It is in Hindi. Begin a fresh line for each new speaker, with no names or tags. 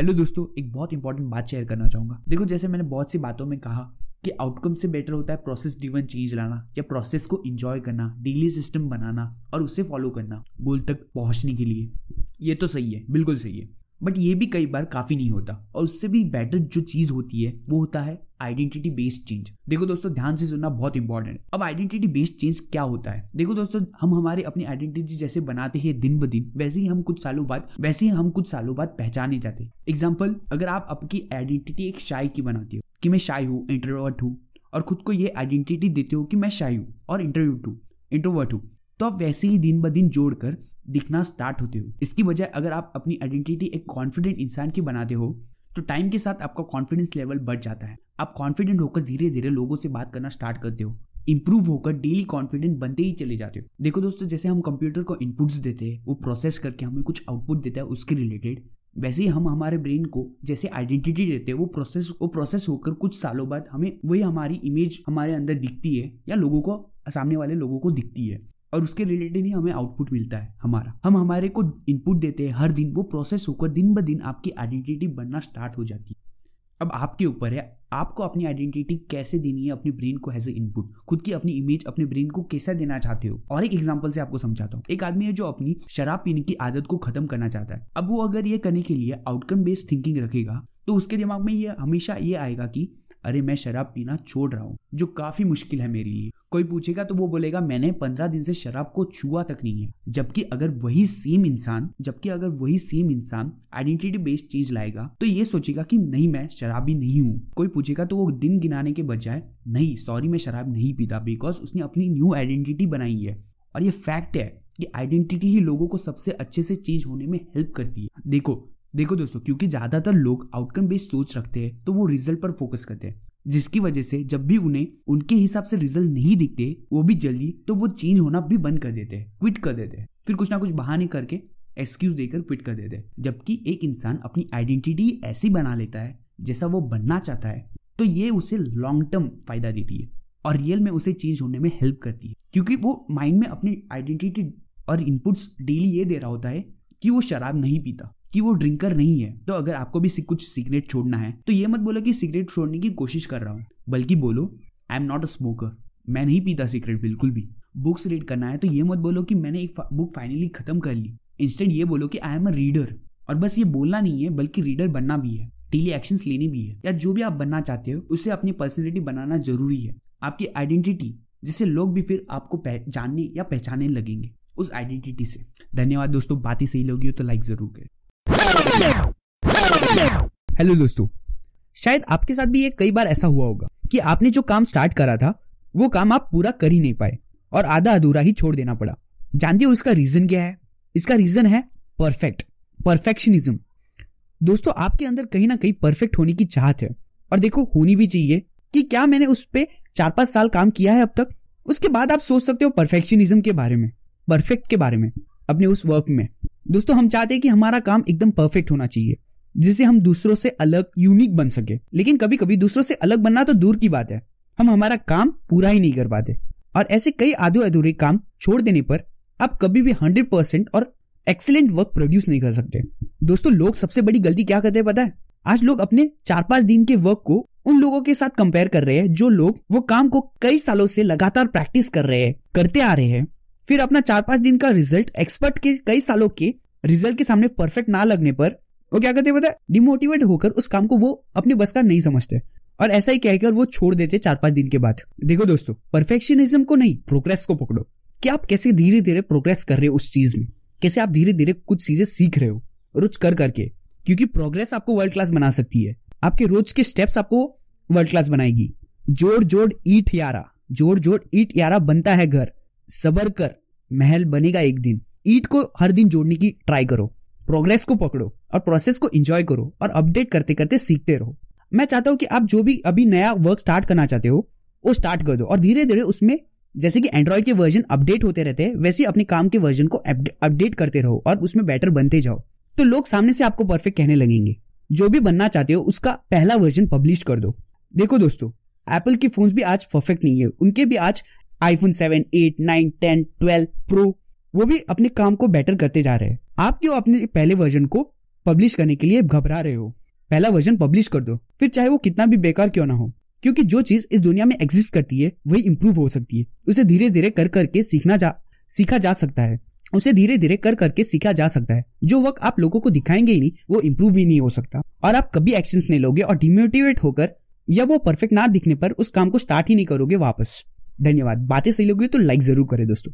हेलो दोस्तों, एक बहुत इंपॉर्टेंट बात शेयर करना चाहूँगा। देखो, जैसे मैंने बहुत सी बातों में कहा कि आउटकम से बेटर होता है प्रोसेस डिवन चेंज लाना या प्रोसेस को इंजॉय करना डेली सिस्टम बनाना और उसे फॉलो करना गोल तक पहुँचने के लिए। ये तो सही है, बिल्कुल सही है। बट ये भी कई बार काफ़ी नहीं होता और उससे भी बेटर जो चीज़ होती है, वो होता है आइडेंटिटी बेस्ड चेंज। देखो दोस्तों, ध्यान से सुनना बहुत इंपॉर्टेंट अब आइडेंटिटी बेस्ड चेंज क्या होता है? देखो दोस्तों, हम हमारे अपनी आइडेंटिटी जैसे बनाते हैं दिन ब दिन, वैसे ही हम कुछ सालों बाद, वैसे ही हम कुछ सालों बाद पहचाने जाते। एग्ज़ाम्पल अगर आप आपकी आइडेंटिटी एक शाई की बनाती हो, कि मैं शाई हूँ इंट्रोवर्ट हूँ, और खुद को ये आइडेंटिटी देते हो कि मैं शाई हूँ, और इंटरव्यू हूँ इंट्रोवर्ट हूँ तो आप वैसे ही दिन ब दिन जोड़कर दिखना स्टार्ट होते हो। इसकी बजाय अगर आप अपनी आइडेंटिटी एक कॉन्फिडेंट इंसान की बनाते हो तो टाइम के साथ आपका कॉन्फिडेंस लेवल बढ़ जाता है। आप कॉन्फिडेंट होकर धीरे धीरे लोगों से बात करना स्टार्ट करते हो। इंप्रूव होकर डेली कॉन्फिडेंट बनते ही चले जाते हो। देखो दोस्तों, जैसे हम कंप्यूटर को इनपुट्स देते हैं, वो प्रोसेस करके हमें कुछ आउटपुट देता है उसके रिलेटेड वैसे ही हम हमारे ब्रेन को जैसे आइडेंटिटी देते हैं, वो प्रोसेस वो प्रोसेस होकर कुछ सालों बाद हमें वही हमारी इमेज हमारे अंदर दिखती है या लोगों को, सामने वाले लोगों को दिखती है। और उसके रिलेटेड ही हमें आउटपुट मिलता है, हमारा। हम हमारे को इनपुट देते हैं, हर दिन, वो प्रोसेस होकर दिन ब दिन आपकी आइडेंटिटी बनना स्टार्ट हो जाती है। अब आपके ऊपर है, आपको अपनी आइडेंटिटी कैसे देनी है अपने ब्रेन को एज ए इनपुट खुद की अपनी इमेज अपने ब्रेन को कैसा देना चाहते हो? और एक एग्जांपल से आपको समझाता हूँ। एक आदमी है जो अपनी शराब पीने की आदत को खत्म करना चाहता है। अब वो अगर ये करने के लिए आउटकम बेस्ड थिंकिंग रखेगा तो उसके दिमाग में ये, हमेशा ये आएगा कि, अरे, मैं शराब पीना छोड़ रहा हूँ, जो काफ़ी मुश्किल है मेरे लिए। कोई पूछेगा तो वो बोलेगा, मैंने पंद्रह दिन से शराब को छुआ तक नहीं है। जबकि अगर वही सेम इंसान, जबकि अगर वही सेम इंसान आइडेंटिटी बेस्ड चीज़ लाएगा तो ये सोचेगा कि नहीं, मैं शराबी नहीं हूँ। कोई पूछेगा तो वो दिन गिनाने के बजाय, नहीं सॉरी मैं शराब नहीं पीता बिकॉज़ उसने अपनी न्यू आइडेंटिटी बनाई है। और ये फैक्ट है कि आइडेंटिटी ही लोगों को सबसे अच्छे से चेंज होने में हेल्प करती है। देखो देखो दोस्तों, क्योंकि ज़्यादातर लोग आउटकम बेस्ड सोच रखते हैं तो वो रिज़ल्ट पर फोकस करते हैं। जिसकी वजह से जब भी उन्हें उनके हिसाब से रिज़ल्ट नहीं दिखते, वो भी जल्दी तो वो चेंज होना भी बंद कर देते हैं क्विट कर देते। हैं फिर कुछ ना कुछ बहाने करके एक्सक्यूज देकर क्विट कर देते। हैं जबकि एक इंसान अपनी आइडेंटिटी ऐसी बना लेता है, जैसा वो बनना चाहता है तो ये उसे लॉन्ग टर्म फ़ायदा देती है और रियल में उसे चेंज होने में हेल्प करती है। क्योंकि वो माइंड में अपनी आइडेंटिटी और इनपुट्स डेली ये दे रहा होता है कि वो शराब नहीं पीता। कि वो ड्रिंकर नहीं है। तो अगर आपको भी कुछ सिगरेट छोड़ना है तो ये मत बोलो कि सिगरेट छोड़ने की कोशिश कर रहा हूँ। बल्कि बोलो I am not a smoker मैं नहीं पीता सिगरेट बिल्कुल भी। बुक्स रीड करना है तो ये मत बोलो कि मैंने एक बुक फाइनली खत्म कर ली। इंस्टेंट ये बोलो कि आई एम अ रीडर और बस ये बोलना नहीं है, बल्कि रीडर बनना भी है। डेली एक्शंस लेनी भी है। या जो भी आप बनना चाहते हो, उसे अपनी पर्सनैलिटी बनाना ज़रूरी है। आपकी आइडेंटिटी जिससे लोग भी फिर आपको जानने या पहचानने लगेंगे। उस आइडेंटिटी से। धन्यवाद दोस्तों, बात ही सही लगी हो तो लाइक ज़रूर करें।
हेलो दोस्तों, शायद आपके साथ भी ये कई बार ऐसा हुआ होगा कि आपने जो काम स्टार्ट करा था, वो काम आप पूरा कर ही नहीं पाए और आधा अधूरा ही छोड़ देना पड़ा। जानते हो इसका रीजन क्या है? इसका रीजन है परफेक्ट परफेक्शनिज्म दोस्तों, आपके अंदर कहीं ना कहीं परफेक्ट होने की चाहत है। और देखो, होनी भी चाहिए कि क्या मैंने उस पर चार पाँच साल काम किया है अब तक? उसके बाद आप सोच सकते हो परफेक्शनिज्म के बारे में परफेक्ट के बारे में, अपने उस वर्क में। दोस्तों, हम चाहते हैं कि हमारा काम एकदम परफेक्ट होना चाहिए, जिससे हम दूसरों से अलग यूनिक बन सके। लेकिन कभी कभी दूसरों से अलग बनना तो दूर की बात है। हम हमारा काम पूरा ही नहीं कर पाते। और ऐसे कई आधे अधूरे काम छोड़ देने पर आप कभी भी हंड्रेड परसेंट और एक्सीलेंट वर्क प्रोड्यूस नहीं कर सकते। दोस्तों, लोग सबसे बड़ी गलती क्या करते हैं पता है? आज लोग अपने चार पाँच दिन के वर्क को उन लोगों के साथ कंपेयर कर रहे हैं, जो लोग वो काम को कई सालों से लगातार प्रैक्टिस कर रहे हैं, करते आ रहे हैं। फिर अपना चार पाँच दिन का रिज़ल्ट एक्सपर्ट के कई सालों के रिज़ल्ट के सामने परफेक्ट ना लगने पर, वो क्या करते पता डिमोटिवेट होकर उस काम को वो अपने बस का नहीं समझते। और ऐसा ही कहकर वो छोड़ देते चार पाँच दिन के बाद। देखो दोस्तों परफेक्शनिज्म को नहीं प्रोग्रेस को पकड़ो। कि आप कैसे धीरे धीरे प्रोग्रेस कर रहे हो उस चीज़ में? कैसे आप धीरे धीरे कुछ चीज़ें सीख रहे हो? रोज कर करके। क्योंकि प्रोग्रेस आपको वर्ल्ड क्लास बना सकती है। आपके रोज के स्टेप्स आपको वर्ल्ड क्लास बनाएगी। जोड़ जोड़ ईट यारा। जोड़ जोड़ ईट यारा बनता है घर। सबर कर। महल बनेगा एक दिन। ईट को हर दिन जोड़ने की ट्राई करो। प्रोग्रेस को पकड़ो और प्रोसेस को एंजॉय करो और अपडेट करते करते सीखते रहो। मैं चाहता हूँ कि आप जो भी अभी नया वर्क स्टार्ट करना चाहते हो, वो स्टार्ट कर दो और धीरे धीरे उसमें जैसे कि एंड्रॉइड के वर्जन अपडेट होते रहते हैं, वैसे अपने काम के वर्जन को अपडेट करते रहो और उसमें बेटर बनते जाओ। तो लोग सामने से आपको परफेक्ट कहने लगेंगे। जो भी बनना चाहते हो, उसका पहला वर्जन पब्लिश कर दो। देखो दोस्तों एप्पल के फ़ोन भी आज परफेक्ट नहीं है। उनके भी आज iPhone seven eight nine ten twelve pro वो भी अपने काम को बेटर करते जा रहे हैं। आप क्यों अपने पहले वर्जन को पब्लिश करने के लिए घबरा रहे हो? पहला वर्जन पब्लिश कर दो, फिर चाहे वो कितना भी बेकार क्यों ना हो, क्योंकि जो चीज़ इस दुनिया में एग्जिस्ट करती है, वही इम्प्रूव हो सकती है। उसे धीरे धीरे कर करके सीखना जा, सीखा जा सकता है। उसे धीरे धीरे कर करके सीखा जा सकता है। जो वक्त आप लोगों को दिखाएँगे ही नहीं, वो इम्प्रूव ही नहीं हो सकता। और आप कभी एक्शन नहीं लोगे और डिमोटिवेट होकर या वो परफेक्ट ना दिखने पर उस काम को स्टार्ट ही नहीं करोगे वापस। धन्यवाद। बातें सही लगी तो लाइक ज़रूर करें दोस्तों।